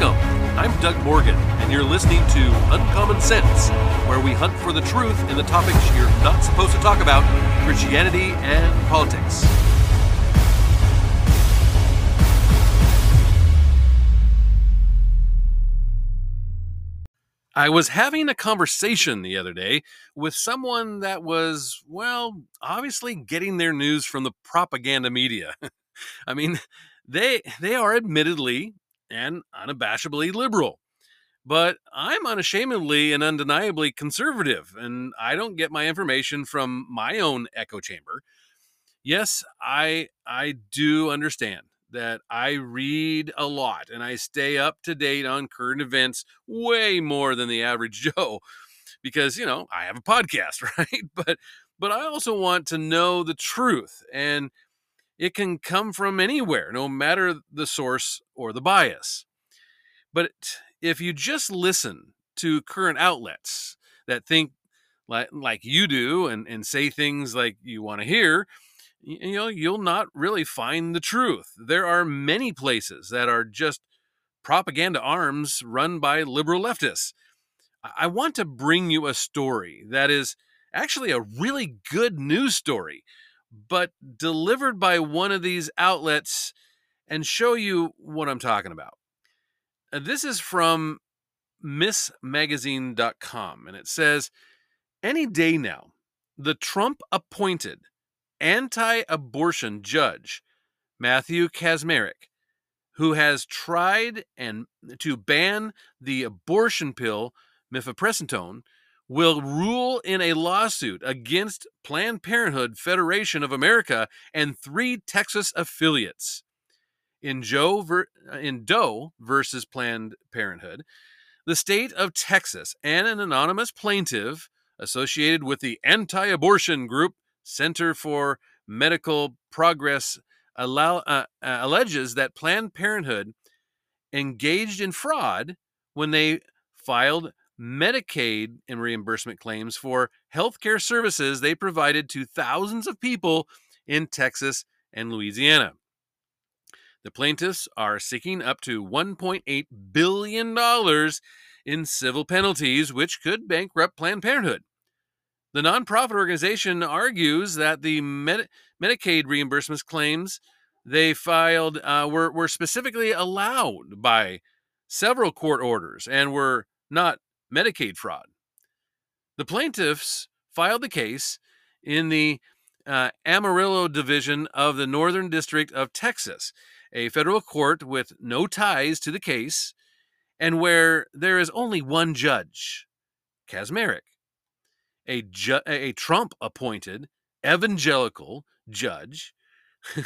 Welcome. I'm Doug Morgan, and you're listening to Uncommon Sense, where we hunt for the truth in the topics you're not supposed to talk about Christianity and politics. I was having a conversation the other day with someone that was, well, obviously getting their news from the propaganda media. I mean, they they are admittedly and unabashedly liberal. But I'm unashamedly and undeniably conservative, and I don't get my information from my own echo chamber. Yes, I I do understand that I read a lot and I stay up to date on current events way more than the average Joe because, you know, I have a podcast, right? But but I also want to know the truth and it can come from anywhere, no matter the source or the bias. But if you just listen to current outlets that think like, like you do and, and say things like you want to hear, you know, you'll not really find the truth. There are many places that are just propaganda arms run by liberal leftists. I want to bring you a story that is actually a really good news story but delivered by one of these outlets and show you what I'm talking about. Uh, this is from missmagazine.com and it says any day now the Trump appointed anti-abortion judge Matthew Kacsmaryk who has tried and to ban the abortion pill mifepristone will rule in a lawsuit against Planned Parenthood Federation of America and three Texas affiliates. In Joe ver- in Doe versus Planned Parenthood, the state of Texas and an anonymous plaintiff associated with the anti-abortion group Center for Medical Progress allow, uh, uh, alleges that Planned Parenthood engaged in fraud when they filed Medicaid and reimbursement claims for healthcare services they provided to thousands of people in Texas and Louisiana. The plaintiffs are seeking up to $1.8 billion in civil penalties, which could bankrupt Planned Parenthood. The nonprofit organization argues that the Med- Medicaid reimbursements claims they filed uh, were, were specifically allowed by several court orders and were not Medicaid fraud. The plaintiffs filed the case in the uh, Amarillo Division of the Northern District of Texas, a federal court with no ties to the case and where there is only one judge, Kacsmaryk, a, ju- a Trump appointed evangelical judge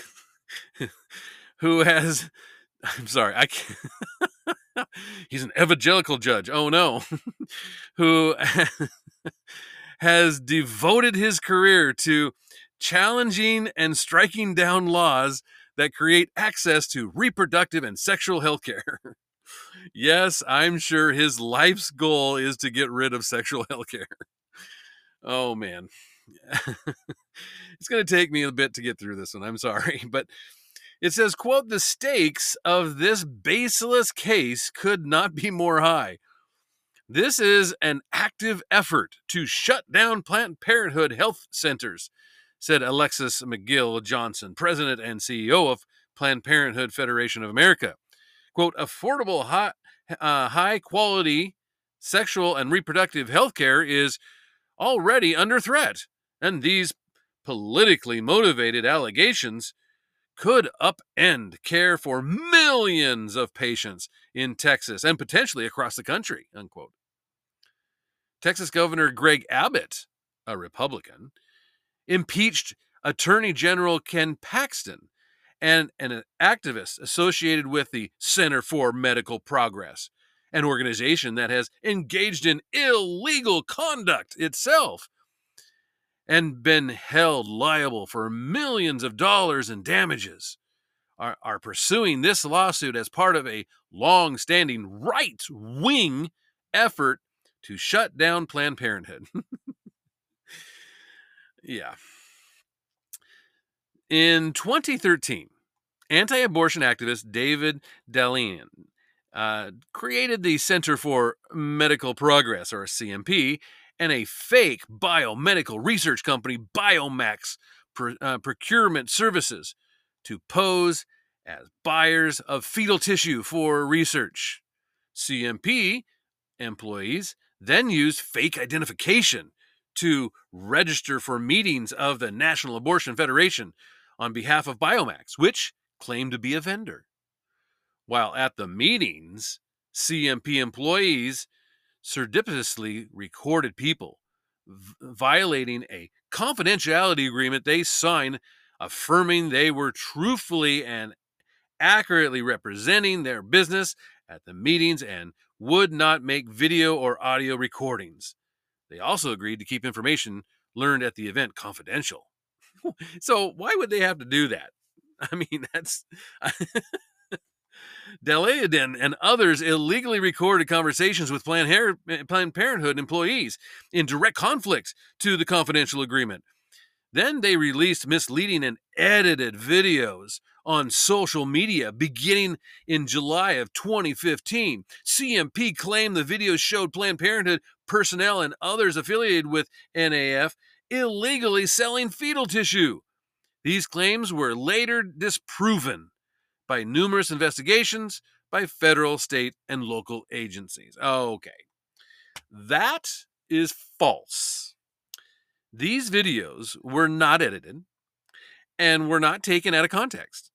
who has, I'm sorry, I can't. he's an evangelical judge. Oh no, who has devoted his career to challenging and striking down laws that create access to reproductive and sexual health care. yes, I'm sure his life's goal is to get rid of sexual health care. Oh man. it's going to take me a bit to get through this one. I'm sorry, but it says, quote, the stakes of this baseless case could not be more high. This is an active effort to shut down Planned Parenthood health centers, said Alexis McGill Johnson, president and CEO of Planned Parenthood Federation of America. Quote, affordable, high, uh, high quality sexual and reproductive health care is already under threat, and these politically motivated allegations could upend care for millions of patients in Texas and potentially across the country, unquote. Texas Governor Greg Abbott, a Republican, impeached Attorney General Ken Paxton and an activist associated with the Center for Medical Progress, an organization that has engaged in illegal conduct itself and been held liable for millions of dollars in damages are, are pursuing this lawsuit as part of a long standing right wing effort to shut down Planned Parenthood. yeah. In 2013, anti abortion activist David Daleiden uh, created the Center for Medical Progress, or CMP, and a fake biomedical research company, Biomax Pro- uh, Procurement Services, to pose as buyers of fetal tissue for research. CMP employees then used fake identification to register for meetings of the National Abortion Federation on behalf of Biomax, which claimed to be a vendor. While at the meetings, CMP employees surreptitiously recorded people v- violating a confidentiality agreement they signed affirming they were truthfully and accurately representing their business at the meetings and would not make video or audio recordings. They also agreed to keep information learned at the event confidential. so, why would they have to do that? I mean, that's. Daleiden and others illegally recorded conversations with Planned, Planned Parenthood employees in direct conflict to the confidential agreement. Then they released misleading and edited videos on social media beginning in July of 2015. CMP claimed the videos showed Planned Parenthood personnel and others affiliated with NAF illegally selling fetal tissue. These claims were later disproven by numerous investigations by federal, state, and local agencies. Okay. That is false. These videos were not edited and were not taken out of context.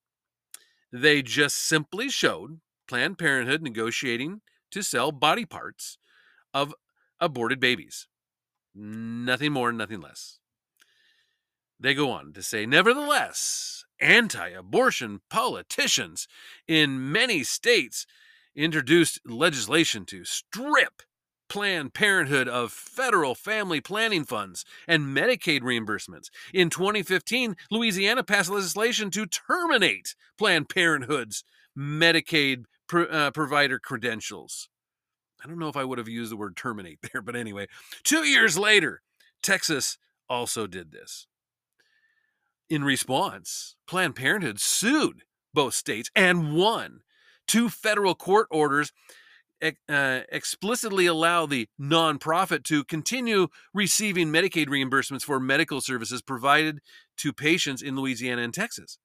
They just simply showed Planned Parenthood negotiating to sell body parts of aborted babies. Nothing more, nothing less. They go on to say, nevertheless, anti abortion politicians in many states introduced legislation to strip Planned Parenthood of federal family planning funds and Medicaid reimbursements. In 2015, Louisiana passed legislation to terminate Planned Parenthood's Medicaid pro- uh, provider credentials. I don't know if I would have used the word terminate there, but anyway, two years later, Texas also did this. In response, Planned Parenthood sued both states and won. Two federal court orders uh, explicitly allow the nonprofit to continue receiving Medicaid reimbursements for medical services provided to patients in Louisiana and Texas.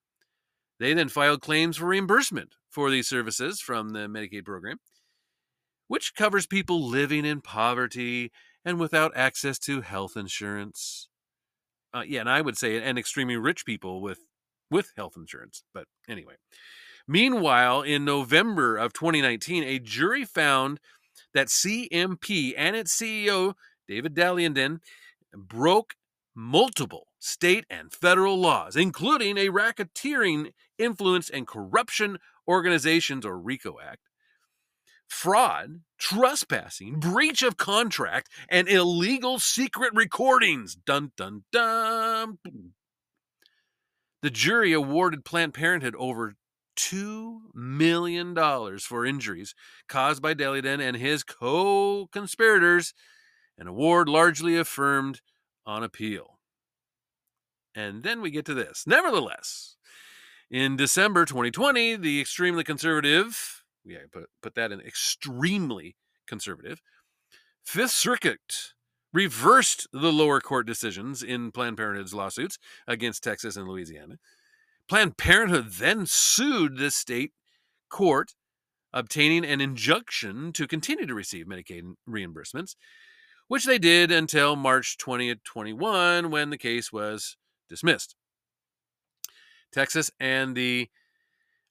They then filed claims for reimbursement for these services from the Medicaid program, which covers people living in poverty and without access to health insurance. Uh, yeah, and I would say, and extremely rich people with with health insurance. But anyway, Meanwhile, in November of 2019, a jury found that CMP and its CEO, David Daleiden, broke multiple state and federal laws, including a racketeering influence and corruption organizations or RICO Act, fraud, trespassing, breach of contract, and illegal secret recordings. Dun dun dun. The jury awarded Planned Parenthood over $2 million for injuries caused by Daleiden and his co conspirators, an award largely affirmed on appeal. And then we get to this. Nevertheless, in December 2020, the extremely conservative, yeah, put, put that in extremely conservative, Fifth Circuit reversed the lower court decisions in Planned Parenthood's lawsuits against Texas and Louisiana Planned Parenthood then sued the state court, obtaining an injunction to continue to receive Medicaid reimbursements, which they did until March 2021 when the case was dismissed. Texas and the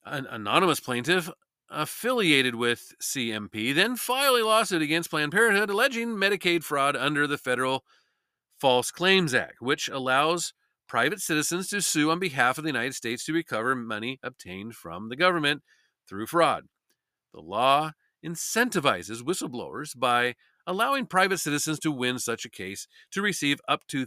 an anonymous plaintiff affiliated with CMP then filed a lawsuit against Planned Parenthood alleging Medicaid fraud under the Federal False Claims Act, which allows private citizens to sue on behalf of the United States to recover money obtained from the government through fraud. The law incentivizes whistleblowers by allowing private citizens to win such a case to receive up to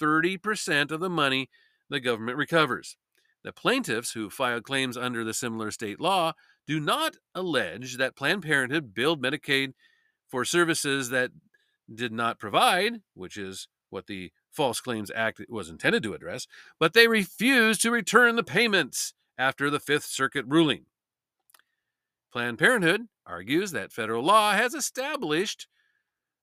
30% of the money the government recovers. The plaintiffs who filed claims under the similar state law do not allege that Planned Parenthood billed Medicaid for services that did not provide, which is what the False Claims Act was intended to address, but they refused to return the payments after the Fifth Circuit ruling. Planned Parenthood argues that federal law has established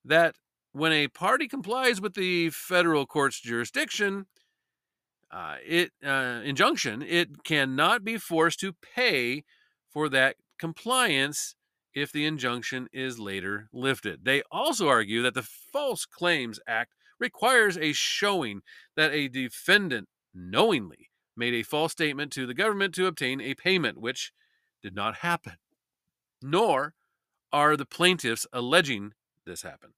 that when a party complies with the federal court's jurisdiction, uh, it uh, injunction, it cannot be forced to pay for that compliance if the injunction is later lifted. They also argue that the False Claims Act requires a showing that a defendant knowingly made a false statement to the government to obtain a payment, which did not happen. Nor are the plaintiffs alleging this happened.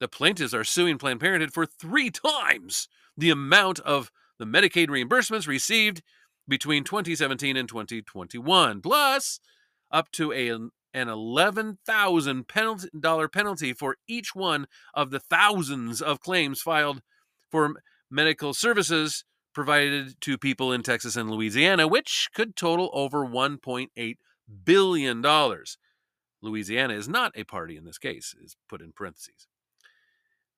The plaintiffs are suing Planned Parenthood for three times the amount of the Medicaid reimbursements received between 2017 and 2021, plus up to a, an $11,000 penalty for each one of the thousands of claims filed for medical services provided to people in Texas and Louisiana, which could total over $1.8 billion. Louisiana is not a party in this case, is put in parentheses.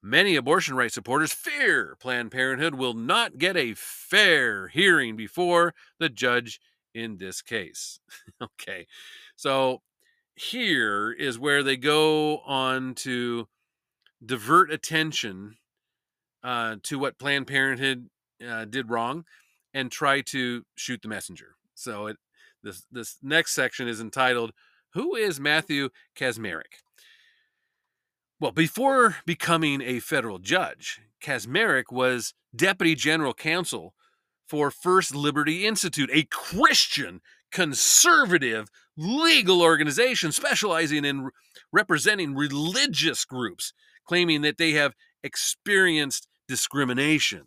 Many abortion rights supporters fear Planned Parenthood will not get a fair hearing before the judge in this case. okay, so here is where they go on to divert attention uh, to what Planned Parenthood uh, did wrong and try to shoot the messenger. So it this this next section is entitled "Who is Matthew Kacsmaryk?" Well, before becoming a federal judge, Kacsmaryk was deputy general counsel for First Liberty Institute, a Christian conservative legal organization specializing in representing religious groups, claiming that they have experienced discrimination.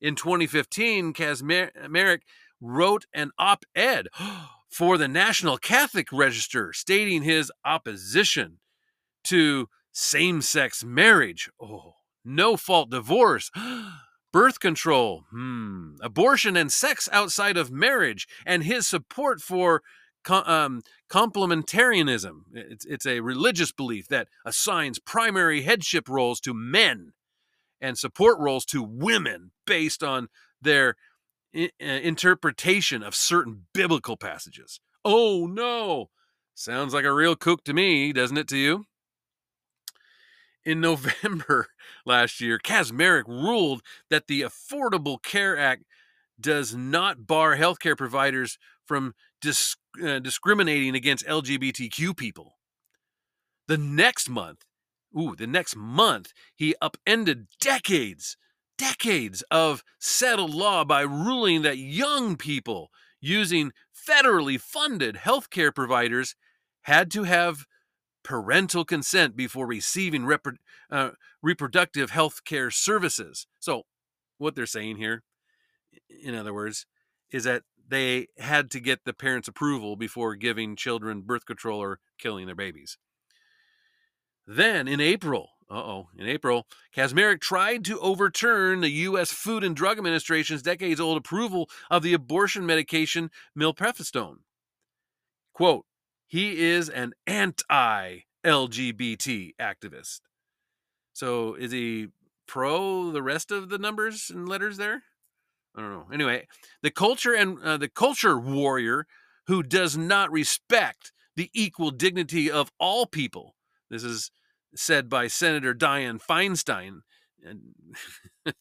In 2015, Kacsmaryk wrote an op ed for the National Catholic Register stating his opposition to same sex marriage, oh, no fault divorce, birth control, hmm, abortion and sex outside of marriage, and his support for um, complementarianism. It's, it's a religious belief that assigns primary headship roles to men and support roles to women based on their uh, interpretation of certain biblical passages. Oh no! Sounds like a real kook to me, doesn't it to you? In November last year, Kacsmaryk ruled that the Affordable Care Act does not bar healthcare providers from uh, discriminating against LGBTQ people. The next month, ooh, the next month, he upended decades, decades of settled law by ruling that young people using federally funded healthcare providers had to have parental consent before receiving uh, reproductive health care services. So, what they're saying here, in other words, is that they had to get the parents' approval before giving children birth control or killing their babies. Then in April, uh-oh, in April, Kacsmaryk tried to overturn the U.S. Food and Drug Administration's decades-old approval of the abortion medication mifepristone. Quote, he is an anti LGBT activist. So is he pro the rest of the numbers and letters there? I don't know. Anyway, the culture and uh, the culture warrior who does not respect the equal dignity of all people. This is said by Senator Dianne Feinstein, and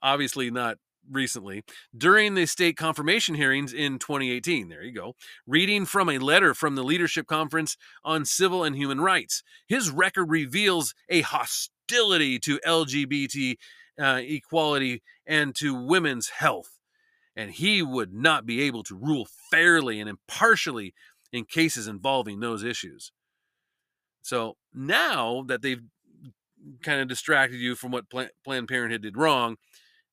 obviously not recently during the state confirmation hearings in 2018. There you go. Reading from a letter from the Leadership Conference on Civil and Human Rights. His record reveals a hostility to LGBT uh, equality and to women's health. And he would not be able to rule fairly and impartially in cases involving those issues. So now that they've kind of distracted you from what Planned Parenthood did wrong,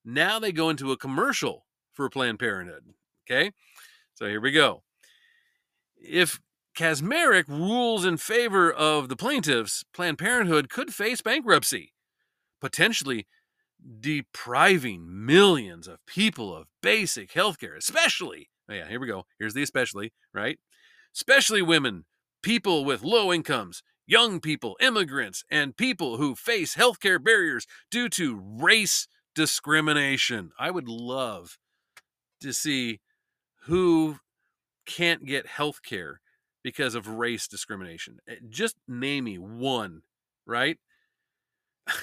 now they go into a commercial for Planned Parenthood. Okay, so here we go. If Kacsmaryk rules in favor of the plaintiffs, Planned Parenthood could face bankruptcy, potentially depriving millions of people of basic health care, especially, oh yeah, here we go. Here's the especially, right? Especially women, people with low incomes, young people, immigrants, and people who face healthcare barriers due to race discrimination. I would love to see who can't get health care because of race discrimination. Eh, Just name me one, right?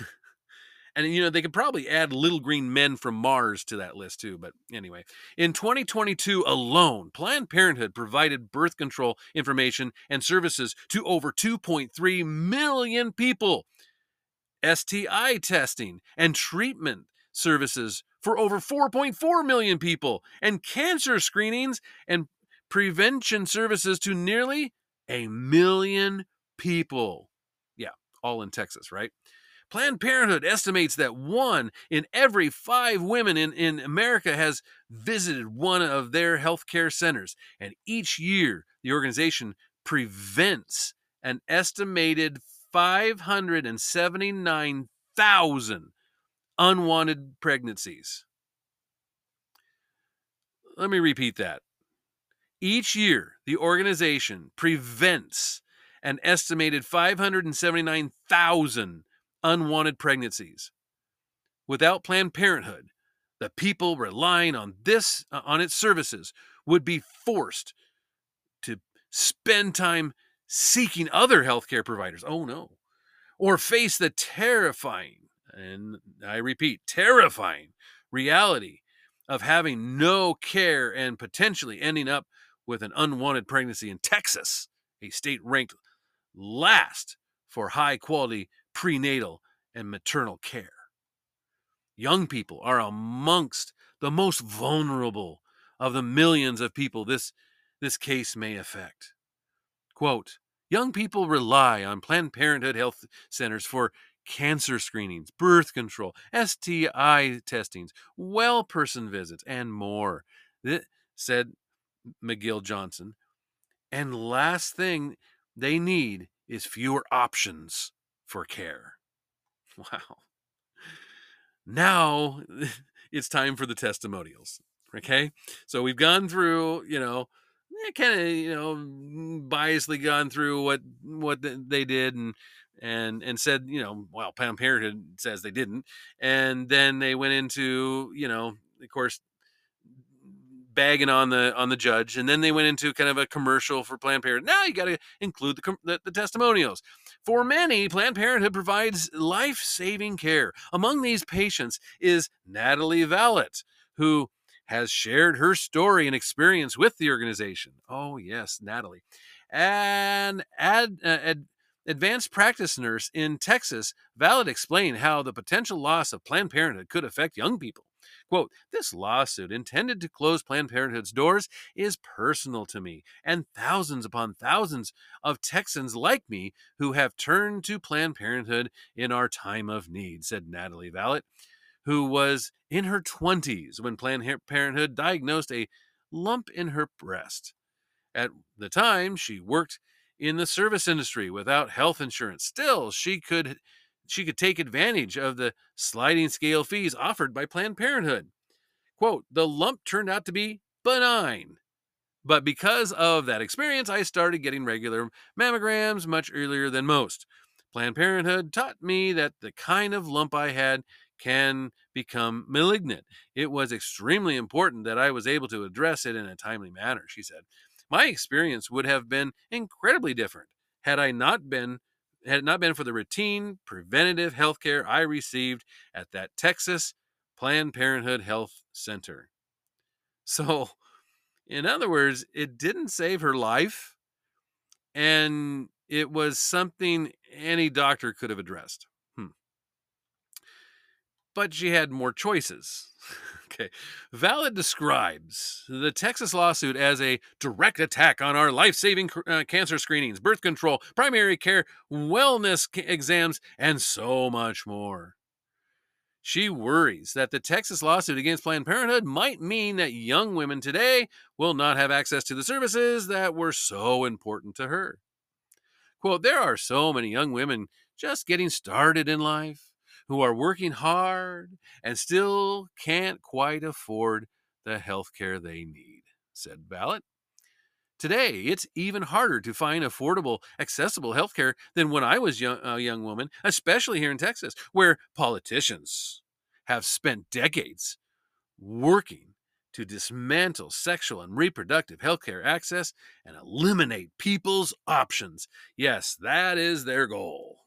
and you know, they could probably add little green men from Mars to that list too. But anyway, in 2022 alone, Planned Parenthood provided birth control information and services to over 2.3 million people, STI testing and treatment services for over 4.4 million people, and cancer screenings and prevention services to nearly a million people. Yeah, all in Texas, right? Planned Parenthood estimates that one in every five women in, in America has visited one of their healthcare centers. And each year, the organization prevents an estimated 579,000 unwanted pregnancies. Let me repeat that. Each year, the organization prevents an estimated 579,000 unwanted pregnancies. Without Planned Parenthood, the people relying on this uh, on its services would be forced to spend time seeking other healthcare providers. Oh no. Or face the terrifying, and I repeat, terrifying reality of having no care and potentially ending up with an unwanted pregnancy in Texas, a state ranked last for high quality prenatal and maternal care. Young people are amongst the most vulnerable of the millions of people this, this case may affect. Quote Young people rely on Planned Parenthood health centers for cancer screenings, birth control, STI testings, well person visits, and more, said McGill Johnson. And last thing they need is fewer options for care. Wow. Now it's time for the testimonials. Okay. So we've gone through, you know, eh, kind of, you know, mm, biasly gone through what what they did and and and said, you know, well, Planned Parenthood says they didn't, and then they went into, you know, of course, bagging on the on the judge, and then they went into kind of a commercial for Planned Parenthood. Now you got to include the, the the testimonials. For many, Planned Parenthood provides life-saving care. Among these patients is Natalie Vallet, who has shared her story and experience with the organization. Oh yes, Natalie, and ad, uh, ad, advanced practice nurse in Texas, Vallet explained how the potential loss of Planned Parenthood could affect young people. Quote, this lawsuit intended to close Planned Parenthood's doors is personal to me and thousands upon thousands of Texans like me who have turned to Planned Parenthood in our time of need, said Natalie Vallet, who was in her 20s when Planned Parenthood diagnosed a lump in her breast. At the time, she worked in the service industry without health insurance. Still, she could she could take advantage of the sliding scale fees offered by Planned Parenthood. Quote, the lump turned out to be benign. But because of that experience, I started getting regular mammograms much earlier than most. Planned Parenthood taught me that the kind of lump I had can become malignant. It was extremely important that I was able to address it in a timely manner, she said. My experience would have been incredibly different had I not been had it not been for the routine preventative health care I received at that Texas Planned Parenthood Health Center. So, in other words, it didn't save her life, and it was something any doctor could have addressed. Hmm. But she had more choices. Okay. Vallet describes the Texas lawsuit as a direct attack on our life saving uh, cancer screenings, birth control, primary care, wellness exams, and so much more. She worries that the Texas lawsuit against Planned Parenthood might mean that young women today will not have access to the services that were so important to her. Quote, there are so many young women just getting started in life who are working hard and still can't quite afford the health care they need, said Vallet. Today, it's even harder to find affordable, accessible health care than when I was young, a young woman, especially here in Texas, where politicians have spent decades working to dismantle sexual and reproductive healthcare access and eliminate people's options. Yes, that is their goal.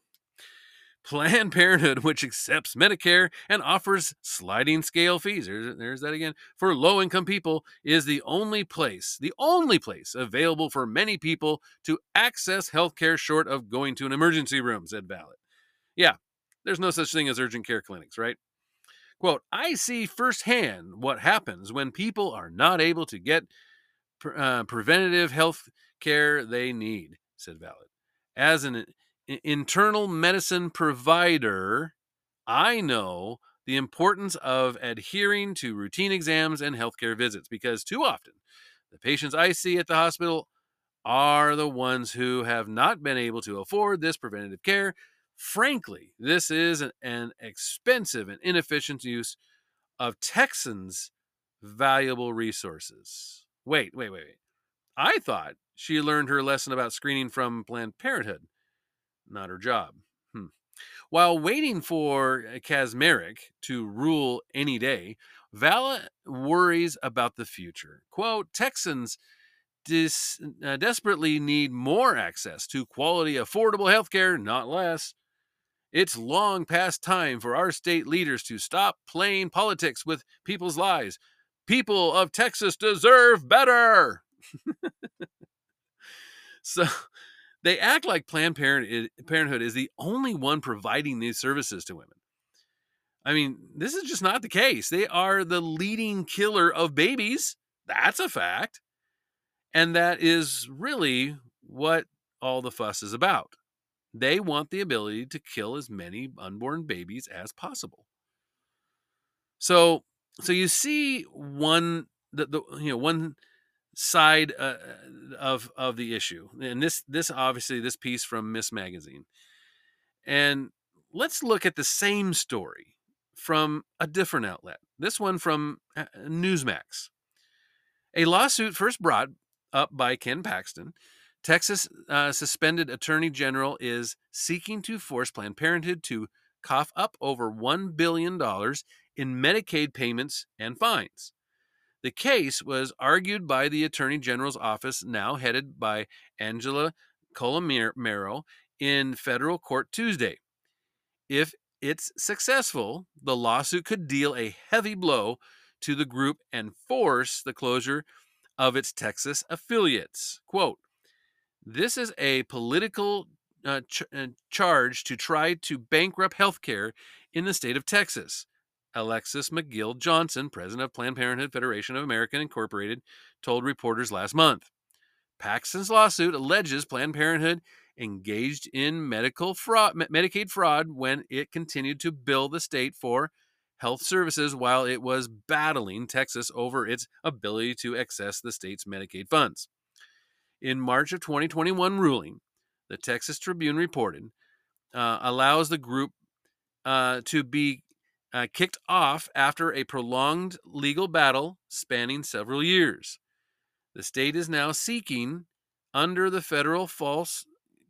Planned Parenthood, which accepts Medicare and offers sliding scale fees, there's, there's that again, for low income people, is the only place, the only place available for many people to access healthcare short of going to an emergency room, said Vallet. Yeah, there's no such thing as urgent care clinics, right? Quote, I see firsthand what happens when people are not able to get uh, preventative health care they need, said Vallet. As an internal medicine provider, I know the importance of adhering to routine exams and healthcare visits because too often the patients I see at the hospital are the ones who have not been able to afford this preventative care. Frankly, this is an, an expensive and inefficient use of Texans' valuable resources. Wait, wait, wait, wait. I thought she learned her lesson about screening from Planned Parenthood not her job. Hmm. While waiting for uh, Kacsmaryk to rule any day, Vallet worries about the future. Quote, Texans dis, uh, desperately need more access to quality, affordable health care, not less. It's long past time for our state leaders to stop playing politics with people's lives. People of Texas deserve better. so they act like Planned Parenthood is the only one providing these services to women. I mean, this is just not the case. They are the leading killer of babies. That's a fact. And that is really what all the fuss is about. They want the ability to kill as many unborn babies as possible. So, so you see one the, the you know one side uh, of of the issue and this this obviously this piece from miss magazine and let's look at the same story from a different outlet this one from uh, newsmax. A lawsuit first brought up by ken paxton texas uh, suspended attorney general is seeking to force planned parenthood to cough up over $1 billion in medicaid payments and fines the case was argued by the Attorney General's office, now headed by Angela Colmenero, in federal court Tuesday. If it's successful, the lawsuit could deal a heavy blow to the group and force the closure of its Texas affiliates. Quote, this is a political uh, ch- uh, charge to try to bankrupt healthcare in the state of Texas. Alexis McGill Johnson, president of Planned Parenthood Federation of America Incorporated, told reporters last month. Paxton's lawsuit alleges Planned Parenthood engaged in medical fraud, Medicaid fraud when it continued to bill the state for health services while it was battling Texas over its ability to access the state's Medicaid funds. In March of 2021 ruling, the Texas Tribune reported, uh, allows the group uh, to be uh, kicked off after a prolonged legal battle spanning several years. The state is now seeking, under the Federal False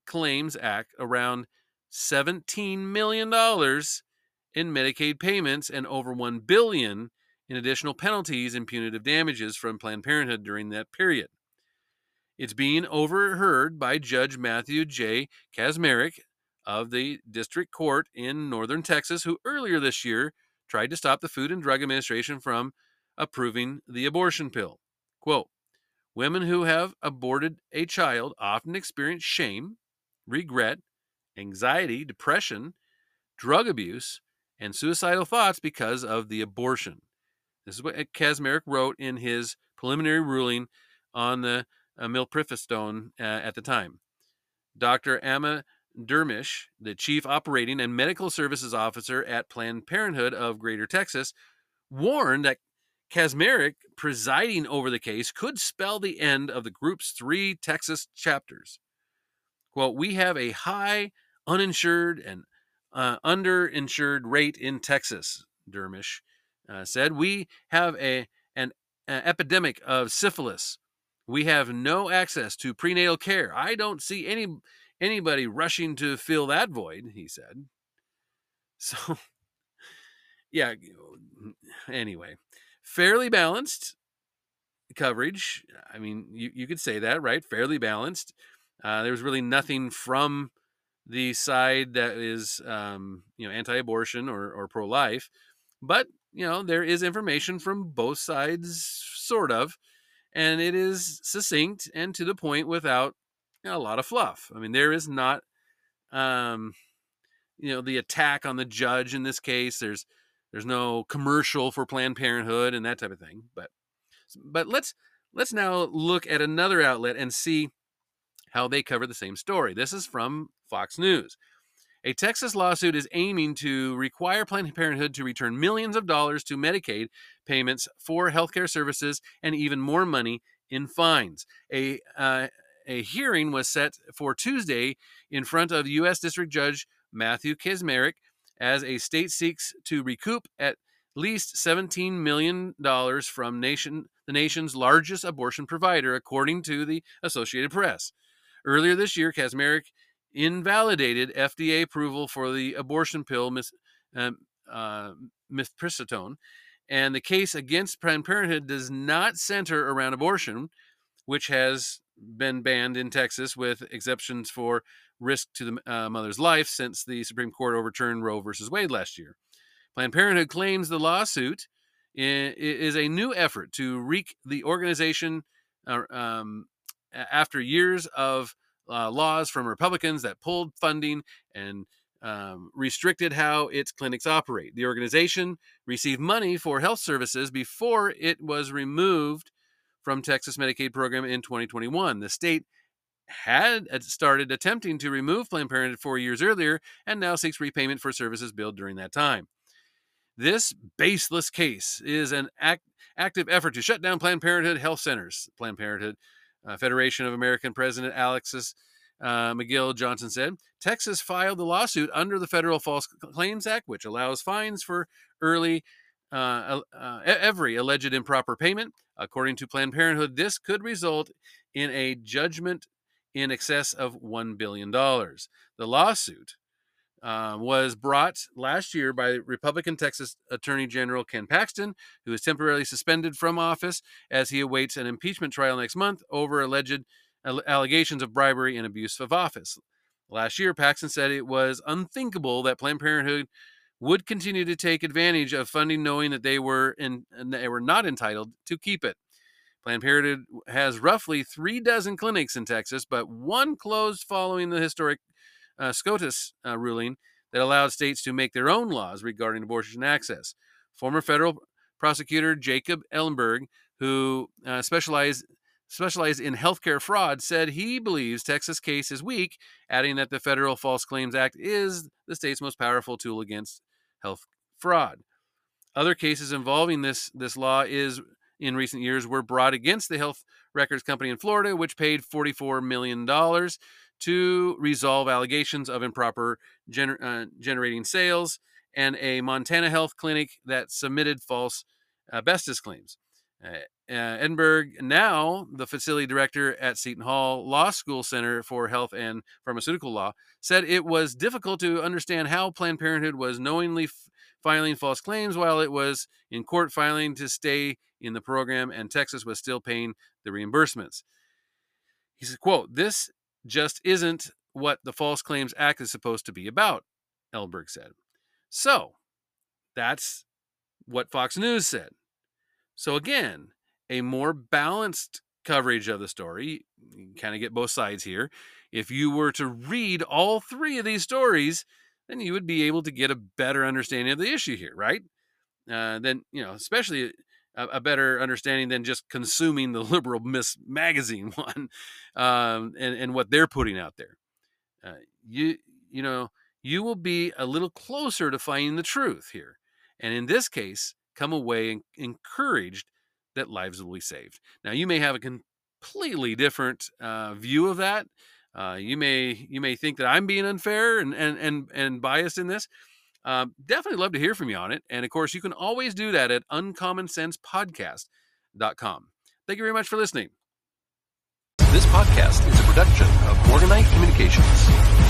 Claims Act, around $17 million in Medicaid payments and over 1 billion in additional penalties and punitive damages from Planned Parenthood during that period. It's being overheard by Judge Matthew J. Kacsmaryk of the district court in northern Texas, who earlier this year tried to stop the Food and Drug Administration from approving the abortion pill. Quote Women who have aborted a child often experience shame, regret, anxiety, depression, drug abuse, and suicidal thoughts because of the abortion. This is what Kacsmaryk wrote in his preliminary ruling on the uh, uh, at the time. Dr. Amna Dermish, the chief operating and medical services officer at Planned Parenthood of Greater Texas, warned that Kacsmaryk presiding over the case could spell the end of the group's three Texas chapters. Quote, we have a high uninsured and uh, underinsured rate in Texas, Dermish uh, said. We have a, an, an epidemic of syphilis. We have no access to prenatal care. I don't see any anybody rushing to fill that void, he said. So, yeah, anyway, fairly balanced coverage. I mean, you, you could say that, right? Fairly balanced. Uh, there was really nothing from the side that is, um, you know, anti-abortion or, or pro-life, but you know, there is information from both sides, sort of, and it is succinct and to the point without a lot of fluff. I mean, there is not, um, you know, the attack on the judge in this case. There's there's no commercial for Planned Parenthood and that type of thing. But but let's let's now look at another outlet and see how they cover the same story. This is from Fox News. A Texas lawsuit is aiming to require Planned Parenthood to return millions of dollars to Medicaid payments for healthcare services and even more money in fines. A uh, a hearing was set for Tuesday in front of U.S. District Judge Matthew Kacsmaryk as a state seeks to recoup at least $17 million from nation, the nation's largest abortion provider, according to the Associated Press. Earlier this year, Kacsmaryk invalidated FDA approval for the abortion pill um, uh, mifepristone, and the case against Planned Parenthood does not center around abortion, which has been banned in Texas with exceptions for risk to the uh, mother's life since the Supreme Court overturned Roe versus Wade last year. Planned Parenthood claims the lawsuit is a new effort to wreak the organization uh, um, after years of uh, laws from Republicans that pulled funding and um, restricted how its clinics operate. The organization received money for health services before it was removed from Texas Medicaid program in 2021. The state had started attempting to remove Planned Parenthood four years earlier and now seeks repayment for services billed during that time. This baseless case is an act, active effort to shut down Planned Parenthood health centers. Planned Parenthood uh, Federation of American President Alexis uh, McGill Johnson said Texas filed the lawsuit under the Federal False Claims Act, which allows fines for early uh, uh, every alleged improper payment. According to Planned Parenthood, this could result in a judgment in excess of $1 billion. The lawsuit uh, was brought last year by Republican Texas Attorney General Ken Paxton, who is temporarily suspended from office as he awaits an impeachment trial next month over alleged allegations of bribery and abuse of office. Last year, Paxton said it was unthinkable that Planned Parenthood would continue to take advantage of funding, knowing that they were in, and they were not entitled to keep it. Planned Parenthood has roughly three dozen clinics in Texas, but one closed following the historic uh, SCOTUS uh, ruling that allowed states to make their own laws regarding abortion access. Former federal prosecutor Jacob Elberg, who uh, specialized specialized in healthcare fraud, said he believes Texas' case is weak, adding that the Federal False Claims Act is the state's most powerful tool against health fraud. Other cases involving this this law is in recent years were brought against the health records company in Florida, which paid $44 million to resolve allegations of improper gener- uh, generating sales, and a Montana health clinic that submitted false asbestos claims. Uh, uh, Elberg, now the facility director at Seton Hall Law School Center for Health and Pharmaceutical Law, said it was difficult to understand how Planned Parenthood was knowingly f- filing false claims while it was in court filing to stay in the program and Texas was still paying the reimbursements. He said, quote, this just isn't what the False Claims Act is supposed to be about, Elberg said. So that's what Fox News said. So again, a more balanced coverage of the story. You kind of get both sides here. If you were to read all three of these stories, then you would be able to get a better understanding of the issue here, right? Uh, then, you know, especially a, a, better understanding than just consuming the liberal Miss magazine one um, and, and what they're putting out there. Uh, you, you know, you will be a little closer to finding the truth here. And in this case, come away encouraged that lives will be saved. Now, you may have a completely different uh, view of that. Uh, you may you may think that I'm being unfair and and and, and biased in this. Um, definitely love to hear from you on it. And of course, you can always do that at uncommonsensepodcast.com. Thank you very much for listening. This podcast is a production of Morganite Communications.